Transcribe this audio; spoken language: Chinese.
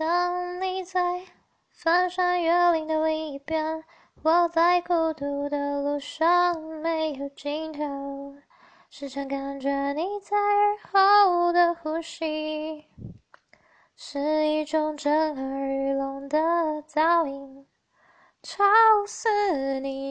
当你在翻山越岭的另一边我在孤独的路上没有尽头时常感觉你在耳后的呼吸。是一种震耳欲聋的噪音吵死你